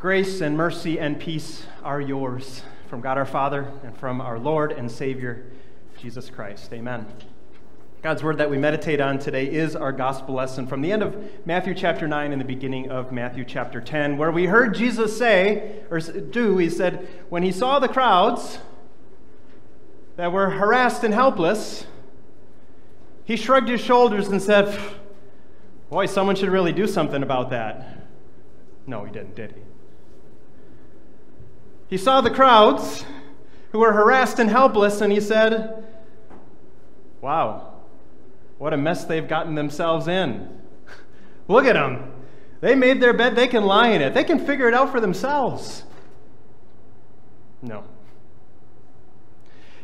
Grace and mercy and peace are yours from God our Father and from our Lord and Savior, Jesus Christ. Amen. God's word that we meditate on today is our gospel lesson from the end of Matthew chapter 9 and the beginning of Matthew chapter 10, where we heard Jesus say, or do, he said, when he saw the crowds that were harassed and helpless, he shrugged his shoulders and said, Boy, someone should really do something about that. No, he didn't, did he? He saw the crowds who were harassed and helpless, and he said, Wow, what a mess they've gotten themselves in. Look at them. They made their bed, they can lie in it, they can figure it out for themselves. No.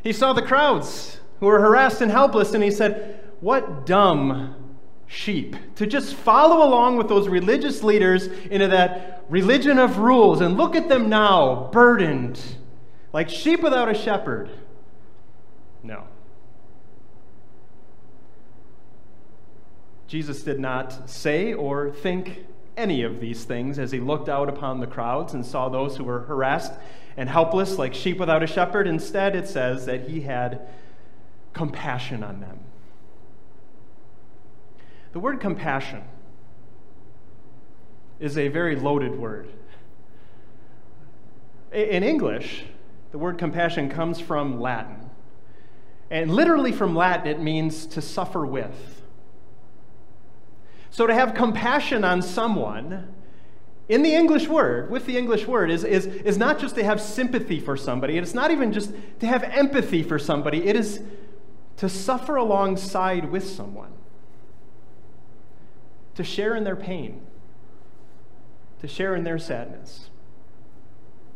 He saw the crowds who were harassed and helpless, and he said, What dumb sheep to just follow along with those religious leaders into that religion of rules and look at them now burdened like sheep without a shepherd. No. Jesus did not say or think any of these things as he looked out upon the crowds and saw those who were harassed and helpless like sheep without a shepherd. Instead, it says that he had compassion on them. The word compassion is a very loaded word. In English, the word compassion comes from Latin. And literally from Latin, it means to suffer with. So to have compassion on someone in the English word, with the English word, is, is, is not just to have sympathy for somebody. It's not even just to have empathy for somebody. It is to suffer alongside with someone to share in their pain, to share in their sadness,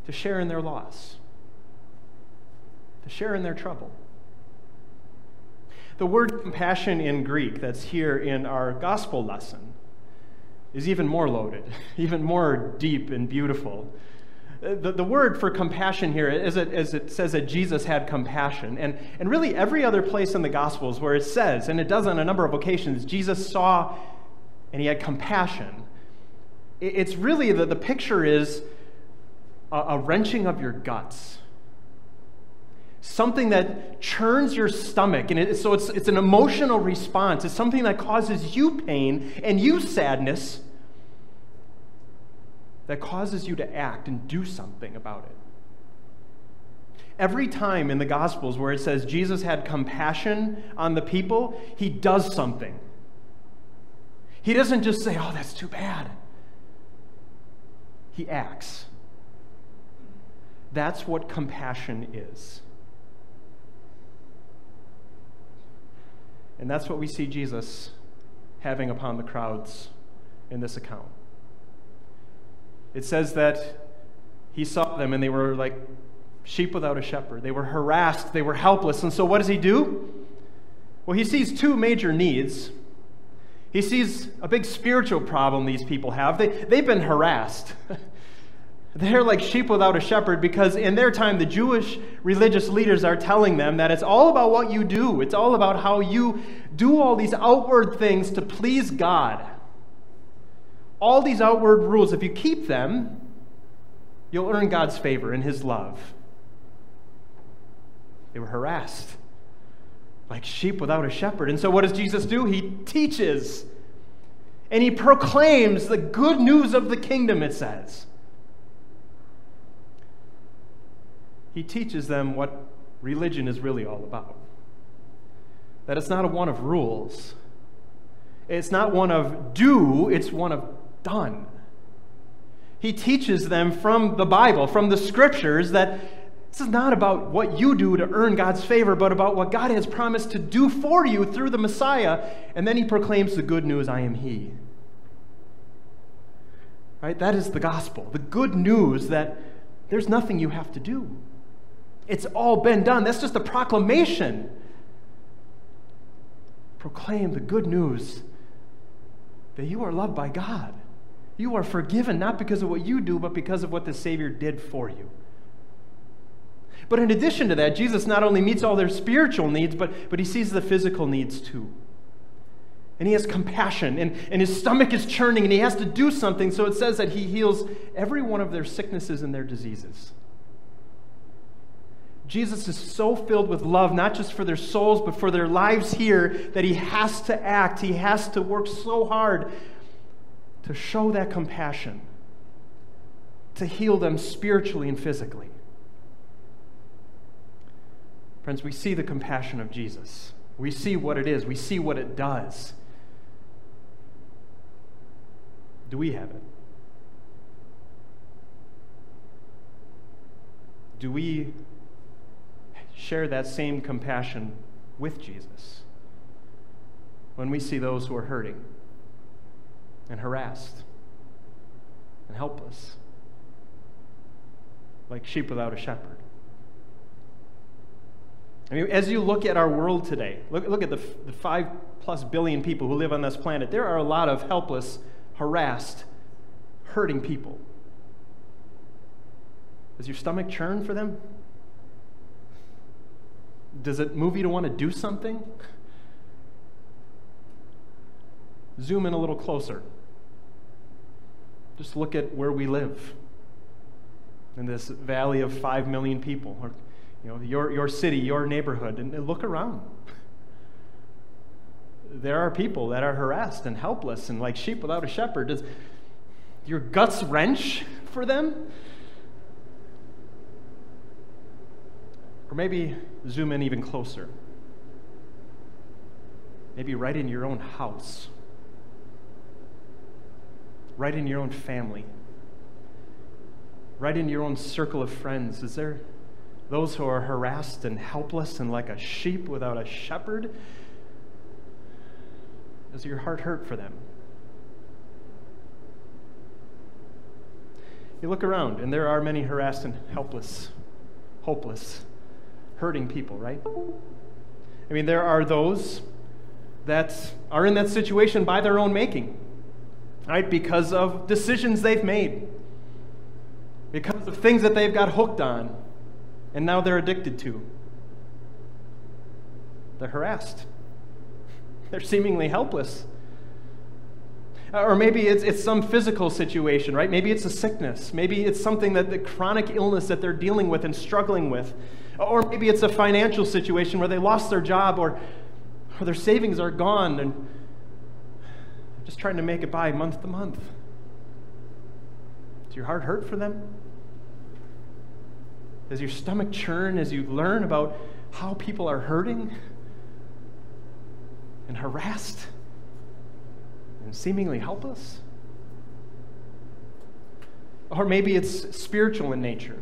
to share in their loss, to share in their trouble. The word compassion in Greek that's here in our gospel lesson is even more loaded, even more deep and beautiful. The, the word for compassion here, as it, as it says that Jesus had compassion, and, and really every other place in the Gospels where it says, and it does on a number of occasions, Jesus saw and he had compassion. It's really the, the picture is a, a wrenching of your guts. Something that churns your stomach. And it, so it's, it's an emotional response. It's something that causes you pain and you sadness that causes you to act and do something about it. Every time in the Gospels where it says Jesus had compassion on the people, he does something. He doesn't just say, oh, that's too bad. He acts. That's what compassion is. And that's what we see Jesus having upon the crowds in this account. It says that he saw them and they were like sheep without a shepherd. They were harassed, they were helpless. And so what does he do? Well, he sees two major needs he sees a big spiritual problem these people have. They, they've been harassed. They're like sheep without a shepherd because in their time, the Jewish religious leaders are telling them that it's all about what you do. It's all about how you do all these outward things to please God. All these outward rules, if you keep them, you'll earn God's favor and His love. They were harassed like sheep without a shepherd. And so, what does Jesus do? He teaches and he proclaims the good news of the kingdom, it says. He teaches them what religion is really all about. That it's not a one of rules, it's not one of do, it's one of done. He teaches them from the Bible, from the scriptures, that this is not about what you do to earn God's favor, but about what God has promised to do for you through the Messiah. And then he proclaims the good news I am He. Right? That is the gospel. The good news that there's nothing you have to do, it's all been done. That's just the proclamation. Proclaim the good news that you are loved by God. You are forgiven not because of what you do, but because of what the Savior did for you. But in addition to that, Jesus not only meets all their spiritual needs, but, but he sees the physical needs too. and he has compassion, and, and his stomach is churning, and he has to do something. So it says that he heals every one of their sicknesses and their diseases. Jesus is so filled with love, not just for their souls, but for their lives here, that he has to act. He has to work so hard to show that compassion, to heal them spiritually and physically. Friends, we see the compassion of Jesus. We see what it is, we see what it does. Do we have it? Do we share that same compassion with Jesus when we see those who are hurting and harassed and helpless, like sheep without a shepherd. I mean, as you look at our world today, look, look at the, the five plus billion people who live on this planet, there are a lot of helpless, harassed, hurting people. Does your stomach churn for them? Does it move you to want to do something? Zoom in a little closer. Just look at where we live in this valley of five million people, or you know, your, your city, your neighborhood, and look around. There are people that are harassed and helpless and like sheep without a shepherd. Does your guts wrench for them? Or maybe zoom in even closer. Maybe right in your own house, right in your own family, right in your own circle of friends. Is there those who are harassed and helpless and like a sheep without a shepherd? Does your heart hurt for them? You look around, and there are many harassed and helpless, hopeless hurting people, right? I mean, there are those that are in that situation by their own making, right? Because of decisions they've made, because of things that they've got hooked on, and now they're addicted to. They're harassed, they're seemingly helpless. Uh, or maybe it's, it's some physical situation, right? Maybe it's a sickness. Maybe it's something that the chronic illness that they're dealing with and struggling with. Or maybe it's a financial situation where they lost their job or, or their savings are gone and just trying to make it by month to month. Does your heart hurt for them? Does your stomach churn as you learn about how people are hurting and harassed and seemingly helpless? Or maybe it's spiritual in nature.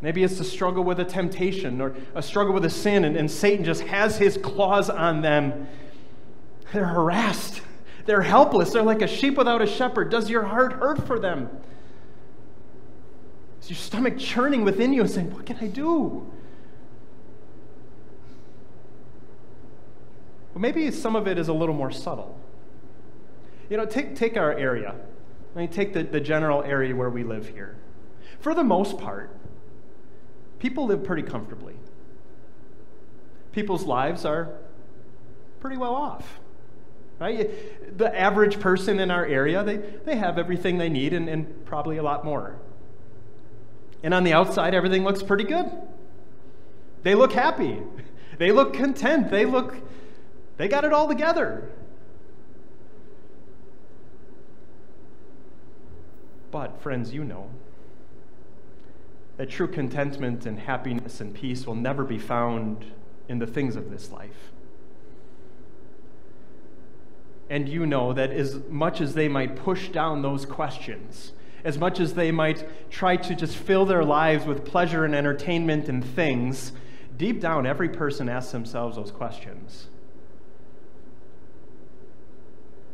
Maybe it's a struggle with a temptation or a struggle with a sin, and, and Satan just has his claws on them. They're harassed. They're helpless. They're like a sheep without a shepherd. Does your heart hurt for them? Your stomach churning within you and saying, What can I do? Well, maybe some of it is a little more subtle. You know, take, take our area. I mean, take the, the general area where we live here. For the most part, people live pretty comfortably. People's lives are pretty well off. Right? The average person in our area, they, they have everything they need and, and probably a lot more. And on the outside, everything looks pretty good. They look happy. They look content. They look, they got it all together. But, friends, you know, that true contentment and happiness and peace will never be found in the things of this life. And you know that as much as they might push down those questions, as much as they might try to just fill their lives with pleasure and entertainment and things, deep down, every person asks themselves those questions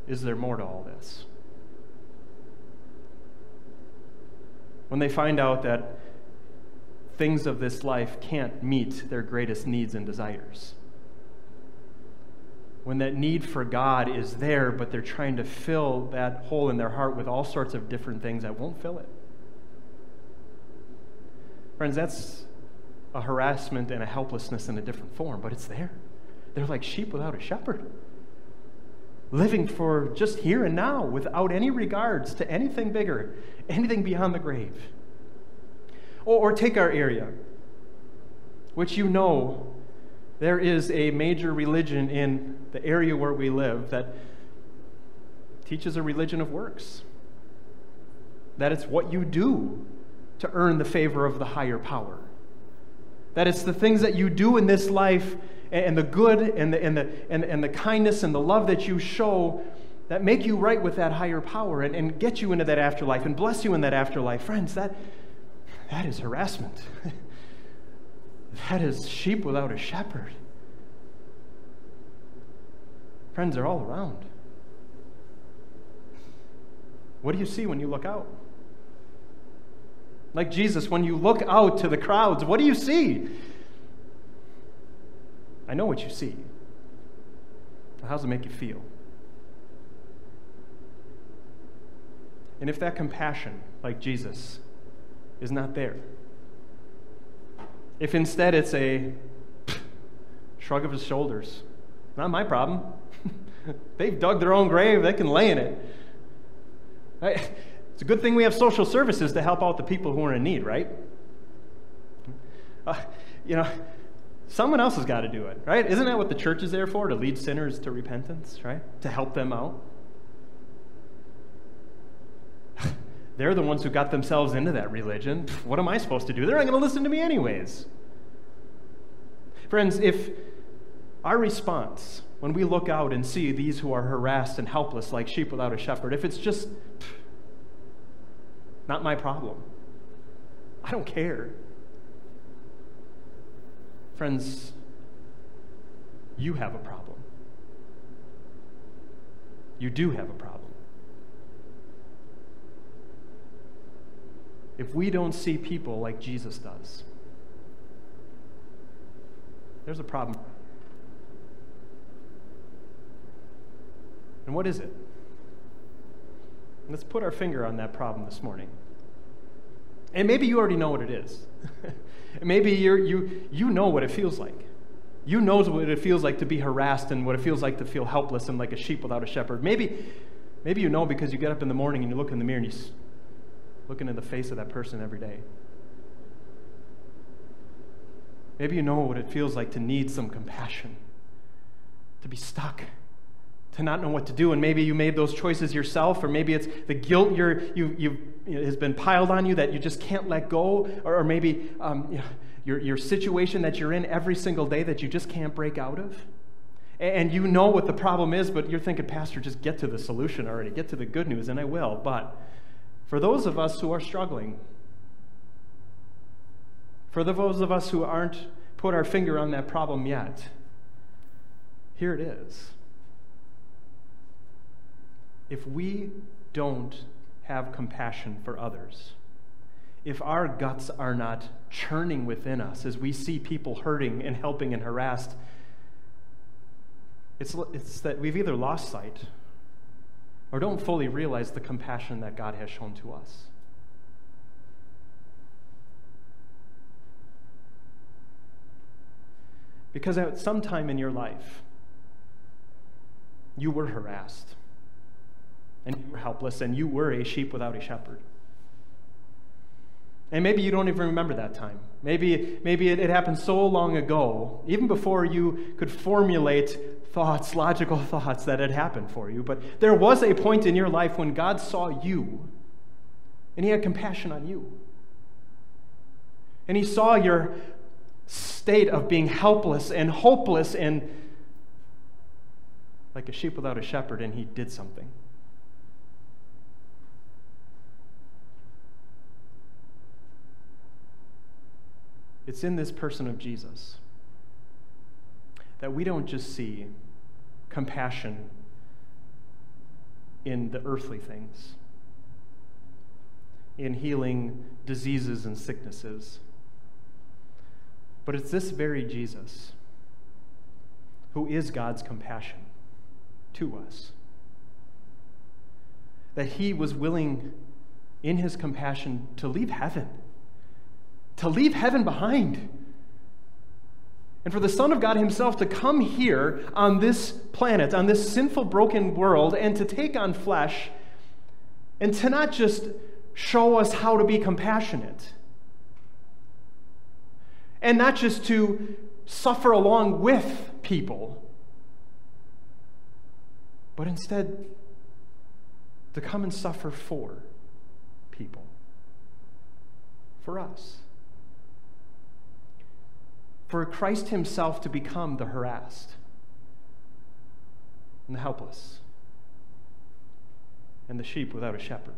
Is there more to all this? When they find out that things of this life can't meet their greatest needs and desires. When that need for God is there, but they're trying to fill that hole in their heart with all sorts of different things that won't fill it. Friends, that's a harassment and a helplessness in a different form, but it's there. They're like sheep without a shepherd. living for just here and now without any regards to anything bigger, anything beyond the grave. Or, or take our area, which you know there is a major religion in the area where we live that teaches a religion of works. That it's what you do to earn the favor of the higher power. That it's the things that you do in this life and the good and the, and the, and, and the kindness and the love that you show that make you right with that higher power and, and get you into that afterlife and bless you in that afterlife. Friends, that, that is harassment. that is sheep without a shepherd. Friends, they're all around. What do you see when you look out? Like Jesus, when you look out to the crowds, what do you see? I know what you see. How does it make you feel? And if that compassion, like Jesus, is not there, if instead it's a shrug of his shoulders, not my problem. They've dug their own grave, they can lay in it. It's a good thing we have social services to help out the people who are in need, right? Uh, you know, Someone else has got to do it, right? Isn't that what the church is there for? To lead sinners to repentance, right? To help them out. They're the ones who got themselves into that religion. What am I supposed to do? They're not going to listen to me, anyways. Friends, if our response when we look out and see these who are harassed and helpless like sheep without a shepherd, if it's just not my problem, I don't care. Friends, you have a problem. You do have a problem. If we don't see people like Jesus does, there's a problem. And what is it? Let's put our finger on that problem this morning. And maybe you already know what it is. Maybe you you, you know what it feels like. You know what it feels like to be harassed and what it feels like to feel helpless and like a sheep without a shepherd. Maybe, maybe you know because you get up in the morning and you look in the mirror and you look in the face of that person every day. Maybe you know what it feels like to need some compassion, to be stuck, to not know what to do. And maybe you made those choices yourself, or maybe it's the guilt you're, you, you, has been piled on you that you just can't let go, or, or maybe um, you know, your, your situation that you're in every single day that you just can't break out of. And you know what the problem is, but you're thinking, Pastor, just get to the solution already, get to the good news, and I will. But for those of us who are struggling, for those of us who aren't put our finger on that problem yet, here it is. If we don't have compassion for others, if our guts are not churning within us as we see people hurting and helping and harassed, it's, it's that we've either lost sight or don't fully realize the compassion that God has shown to us. Because at some time in your life, you were harassed and you were helpless, and you were a sheep without a shepherd. And maybe you don't even remember that time. Maybe, maybe it, it, happened so long ago, even before you could formulate thoughts, logical thoughts that had happened for you. But there was a point in your life when God saw you, and He had compassion on you. And He saw your state of being helpless and hopeless and like a sheep without a shepherd, and He did something. It's in this person of Jesus that we don't just see compassion in the earthly things, in healing diseases and sicknesses, but it's this very Jesus who is God's compassion to us. That he was willing, in his compassion, to leave heaven to leave heaven behind And for the Son of God Himself to come here on this planet, on this sinful, broken world, and to take on flesh, and to not just show us how to be compassionate, and not just to suffer along with people, but instead to come and suffer for people, for us for Christ himself to become the harassed and the helpless and the sheep without a shepherd.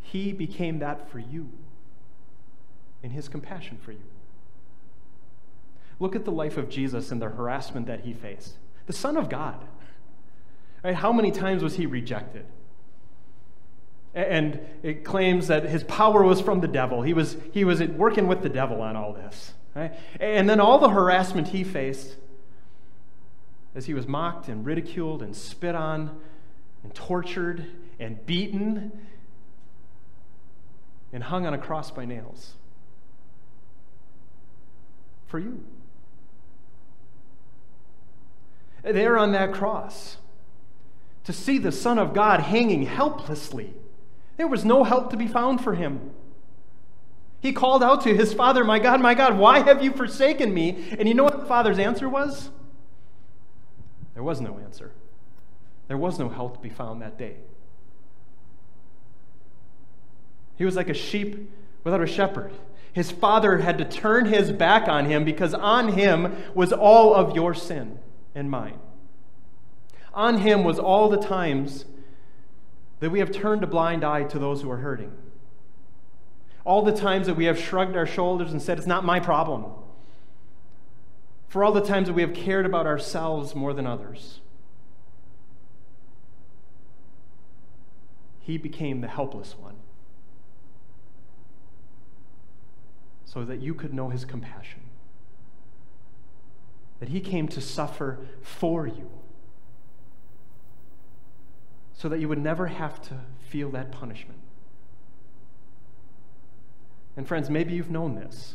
He became that for you in his compassion for you. Look at the life of Jesus and the harassment that he faced. The Son of God. Right? How many times was he rejected? And it claims that his power was from the devil. He was, he was working with the devil on all this. Right? And then all the harassment he faced as he was mocked and ridiculed and spit on and tortured and beaten and hung on a cross by nails. For you. There on that cross, to see the Son of God hanging helplessly there was no help to be found for him. He called out to his father, My God, my God, why have you forsaken me? And you know what the father's answer was? There was no answer. There was no help to be found that day. He was like a sheep without a shepherd. His father had to turn his back on him because on him was all of your sin and mine. On him was all the times that we have turned a blind eye to those who are hurting. All the times that we have shrugged our shoulders and said, It's not my problem. For all the times that we have cared about ourselves more than others. He became the helpless one so that you could know his compassion. That he came to suffer for you so that you would never have to feel that punishment. And friends, maybe you've known this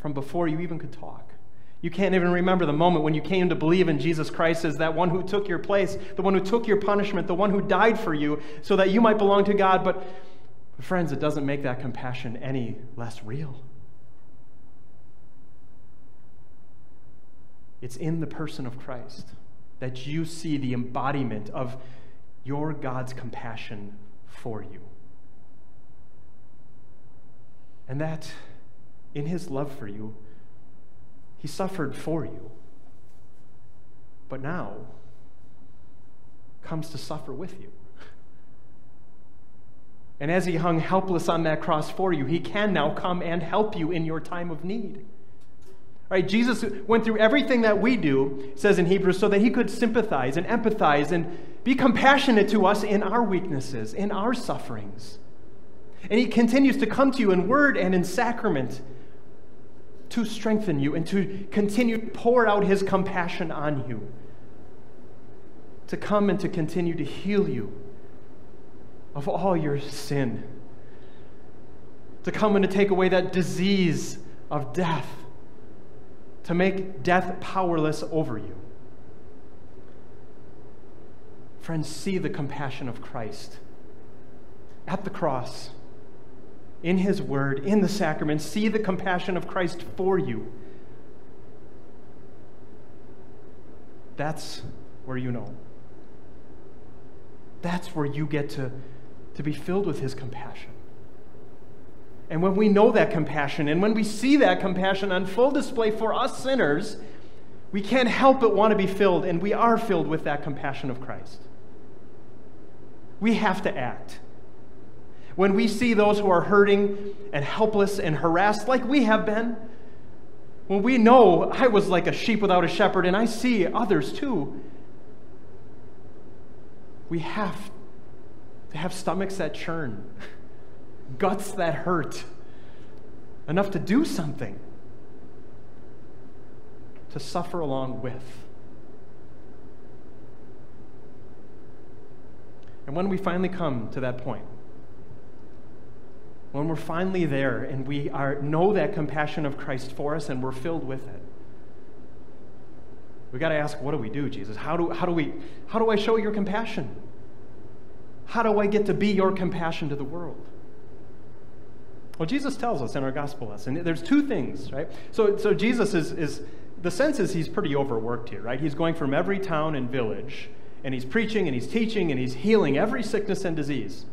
from before you even could talk. You can't even remember the moment when you came to believe in Jesus Christ as that one who took your place, the one who took your punishment, the one who died for you so that you might belong to God. But, friends, it doesn't make that compassion any less real. It's in the person of Christ that you see the embodiment of your God's compassion for you. And that in his love for you, he suffered for you, but now comes to suffer with you. And as he hung helpless on that cross for you, he can now come and help you in your time of need. Right? Jesus went through everything that we do, says in Hebrews, so that he could sympathize and empathize and be compassionate to us in our weaknesses, in our sufferings. And he continues to come to you in word and in sacrament to strengthen you and to continue to pour out his compassion on you, to come and to continue to heal you of all your sin, to come and to take away that disease of death to make death powerless over you. Friends, see the compassion of Christ at the cross, in His Word, in the sacrament. See the compassion of Christ for you. That's where you know. That's where you get to, to be filled with His compassion. And when we know that compassion and when we see that compassion on full display for us sinners, we can't help but want to be filled, and we are filled with that compassion of Christ. We have to act. When we see those who are hurting and helpless and harassed, like we have been, when we know I was like a sheep without a shepherd, and I see others too, we have to have stomachs that churn. guts that hurt, enough to do something, to suffer along with. And when we finally come to that point, when we're finally there and we are, know that compassion of Christ for us and we're filled with it, we got to ask, what do we do, Jesus? How do, how, do we, how do I show your compassion? How do I get to be your compassion to the world? Well, Jesus tells us in our gospel lesson, there's two things, right? So, so Jesus is, is, the sense is he's pretty overworked here, right? He's going from every town and village, and he's preaching and he's teaching and he's healing every sickness and disease.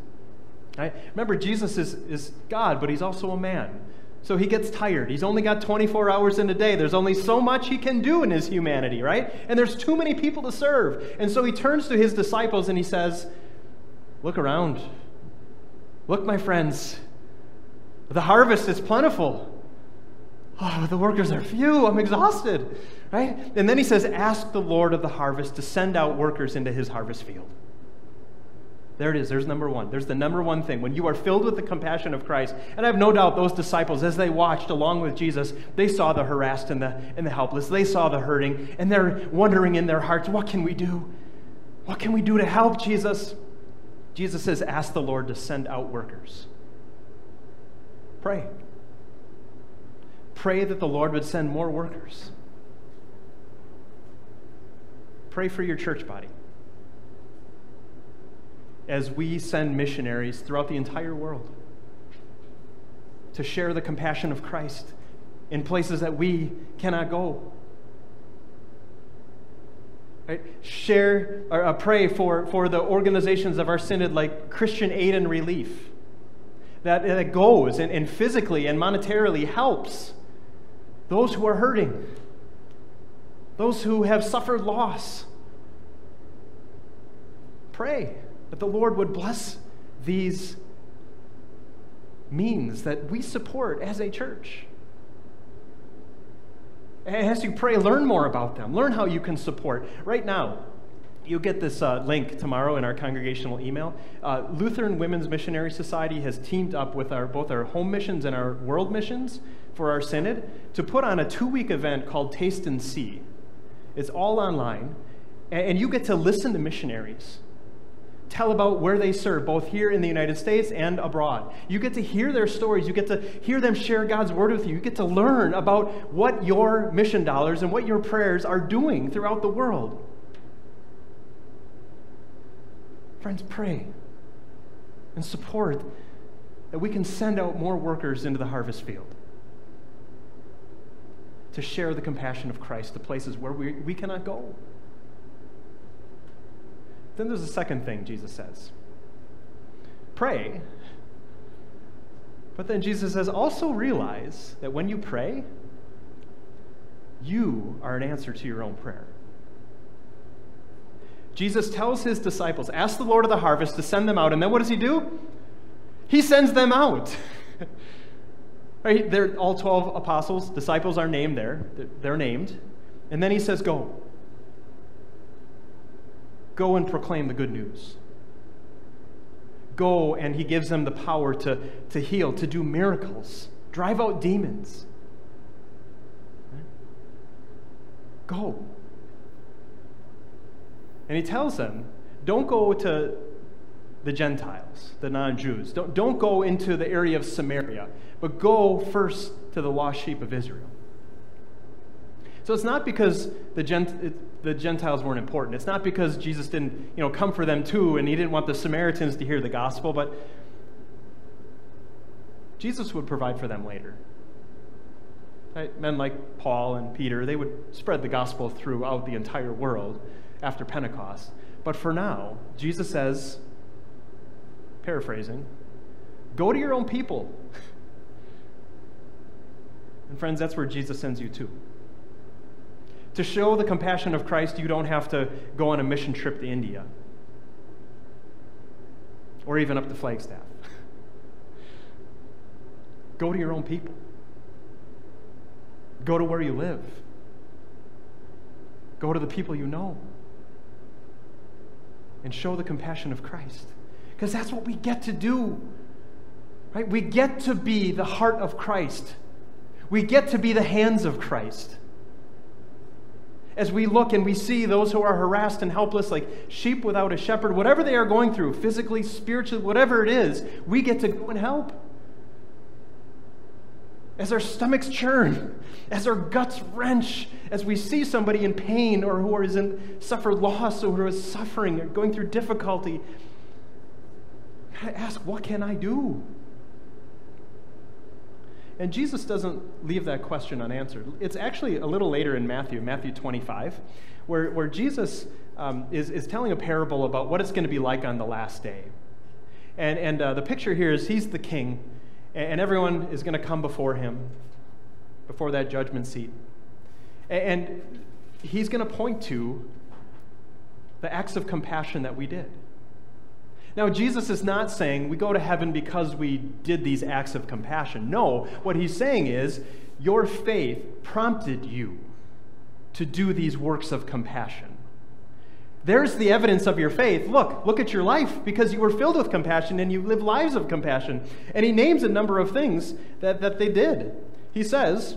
Right? Remember, Jesus is, is God, but he's also a man. So he gets tired. He's only got 24 hours in a day. There's only so much he can do in his humanity, right? And there's too many people to serve. And so he turns to his disciples and he says, Look around. Look, my friends. The harvest is plentiful. Oh, the workers are few. I'm exhausted. Right? And then he says, Ask the Lord of the harvest to send out workers into his harvest field. There it is. There's number one. There's the number one thing. When you are filled with the compassion of Christ, and I have no doubt those disciples, as they watched along with Jesus, they saw the harassed and the, and the helpless. They saw the hurting, and they're wondering in their hearts, what can we do? What can we do to help Jesus? Jesus says, ask the Lord to send out workers. Pray. Pray that the Lord would send more workers. Pray for your church body as we send missionaries throughout the entire world to share the compassion of Christ in places that we cannot go. Right? Share or uh, pray for, for the organizations of our synod like Christian Aid and Relief that, that goes and, and physically and monetarily helps those who are hurting, those who have suffered loss. Pray that the Lord would bless these means that we support as a church. And as you pray, learn more about them. Learn how you can support. Right now, you'll get this uh, link tomorrow in our congregational email. Uh, Lutheran Women's Missionary Society has teamed up with our, both our home missions and our world missions for our synod to put on a two week event called Taste and See. It's all online, and you get to listen to missionaries tell about where they serve, both here in the United States and abroad. You get to hear their stories. You get to hear them share God's word with you. You get to learn about what your mission dollars and what your prayers are doing throughout the world. Friends, pray and support that we can send out more workers into the harvest field to share the compassion of Christ to places where we, we cannot go. Then there's a second thing Jesus says pray. But then Jesus says, also realize that when you pray, you are an answer to your own prayer. Jesus tells his disciples, Ask the Lord of the harvest to send them out. And then what does he do? He sends them out. right? They're, all 12 apostles, disciples are named there. They're named. And then he says, Go. Go and proclaim the good news. Go, and he gives them the power to, to heal, to do miracles, drive out demons. Go. And he tells them, don't go to the Gentiles, the non Jews. Don't, don't go into the area of Samaria, but go first to the lost sheep of Israel. So it's not because the, Gent- the Gentiles weren't important. It's not because Jesus didn't you know, come for them too and he didn't want the Samaritans to hear the gospel, but Jesus would provide for them later. Right? Men like Paul and Peter, they would spread the gospel throughout the entire world after Pentecost. But for now, Jesus says, paraphrasing, go to your own people. and friends, that's where Jesus sends you to. To show the compassion of Christ, you don't have to go on a mission trip to India or even up to Flagstaff. go to your own people, go to where you live, go to the people you know, and show the compassion of Christ. Because that's what we get to do. Right? We get to be the heart of Christ. We get to be the hands of Christ as we look and we see those who are harassed and helpless, like sheep without a shepherd, whatever they are going through, physically, spiritually, whatever it is, we get to go and help. as our stomachs churn, as our guts wrench, as we see somebody in pain or who is in suffer loss or who is suffering or going through difficulty, ask, what can I do? And Jesus doesn't leave that question unanswered. It's actually a little later in Matthew, Matthew 25, where, where Jesus um, is, is telling a parable about what it's going to be like on the last day. And, and uh, the picture here is he's the king, and everyone is going to come before him, before that judgment seat. And he's going to point to the acts of compassion that we did. Now, Jesus is not saying we go to heaven because we did these acts of compassion. No, what he's saying is your faith prompted you to do these works of compassion. There's the evidence of your faith. Look, look at your life because you were filled with compassion and you live lives of compassion. And he names a number of things that, that they did. He says,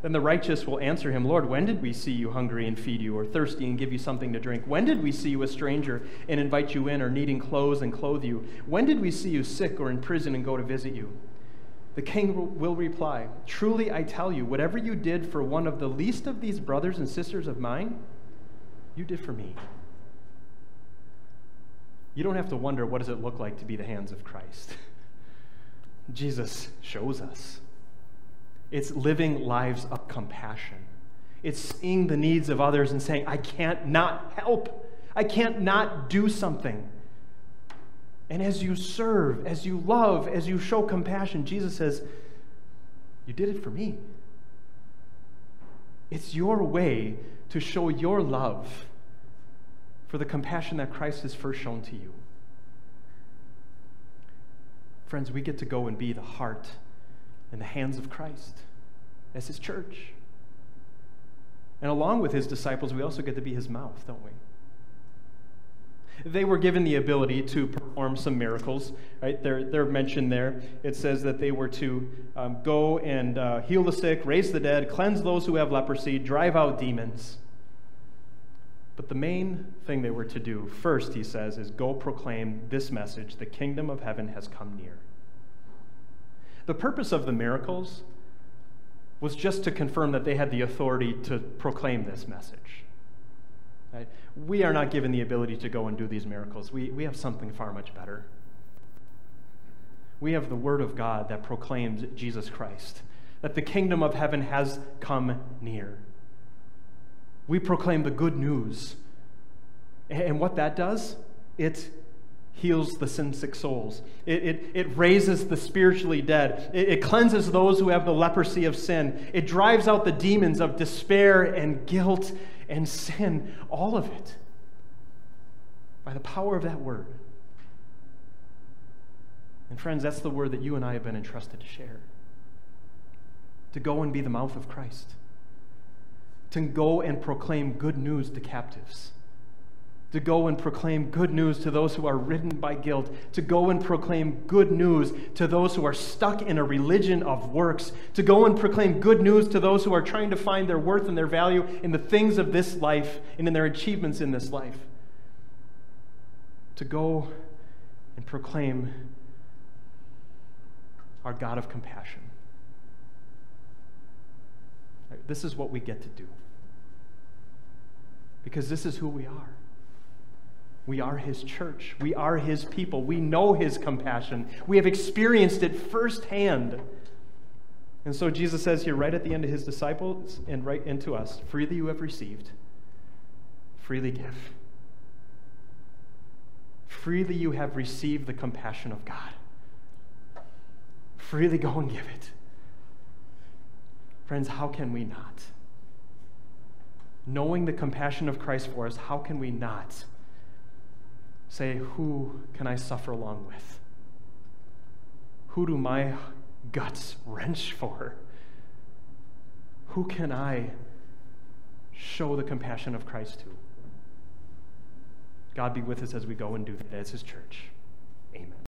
Then the righteous will answer him, Lord, when did we see you hungry and feed you, or thirsty and give you something to drink? When did we see you a stranger and invite you in, or needing clothes and clothe you? When did we see you sick or in prison and go to visit you? The king will reply, Truly I tell you, whatever you did for one of the least of these brothers and sisters of mine, you did for me. You don't have to wonder what does it look like to be the hands of Christ. Jesus shows us. It's living lives of compassion. It's seeing the needs of others and saying, I can't not help. I can't not do something. And as you serve, as you love, as you show compassion, Jesus says, You did it for me. It's your way to show your love for the compassion that Christ has first shown to you. Friends, we get to go and be the heart in the hands of Christ as his church. And along with his disciples, we also get to be his mouth, don't we? They were given the ability to perform some miracles, right? They're, they're mentioned there. It says that they were to um, go and uh, heal the sick, raise the dead, cleanse those who have leprosy, drive out demons. But the main thing they were to do, first, he says, is go proclaim this message the kingdom of heaven has come near. The purpose of the miracles was just to confirm that they had the authority to proclaim this message. Right? We are not given the ability to go and do these miracles. We, we have something far much better. We have the Word of God that proclaims Jesus Christ, that the kingdom of heaven has come near. We proclaim the good news. And what that does, it heals the sin sick souls. It, it, it, raises the spiritually dead. It, it cleanses those who have the leprosy of sin. It drives out the demons of despair and guilt and sin, all of it, by the power of that word. And friends, that's the word that you and I have been entrusted to share. To go and be the mouth of Christ. To go and proclaim good news to captives to go and proclaim good news to those who are ridden by guilt, to go and proclaim good news to those who are stuck in a religion of works, to go and proclaim good news to those who are trying to find their worth and their value in the things of this life and in their achievements in this life. To go and proclaim our God of compassion. This is what we get to do. Because this is who we are. We are his church. We are his people. We know his compassion. We have experienced it firsthand. And so Jesus says here, right at the end of his disciples and right into us freely you have received, freely give. Freely you have received the compassion of God. Freely go and give it. Friends, how can we not? Knowing the compassion of Christ for us, how can we not? Say, Who can I suffer along with? Who do my guts wrench for? Who can I show the compassion of Christ to? God be with us as we go and do that as His church. Amen.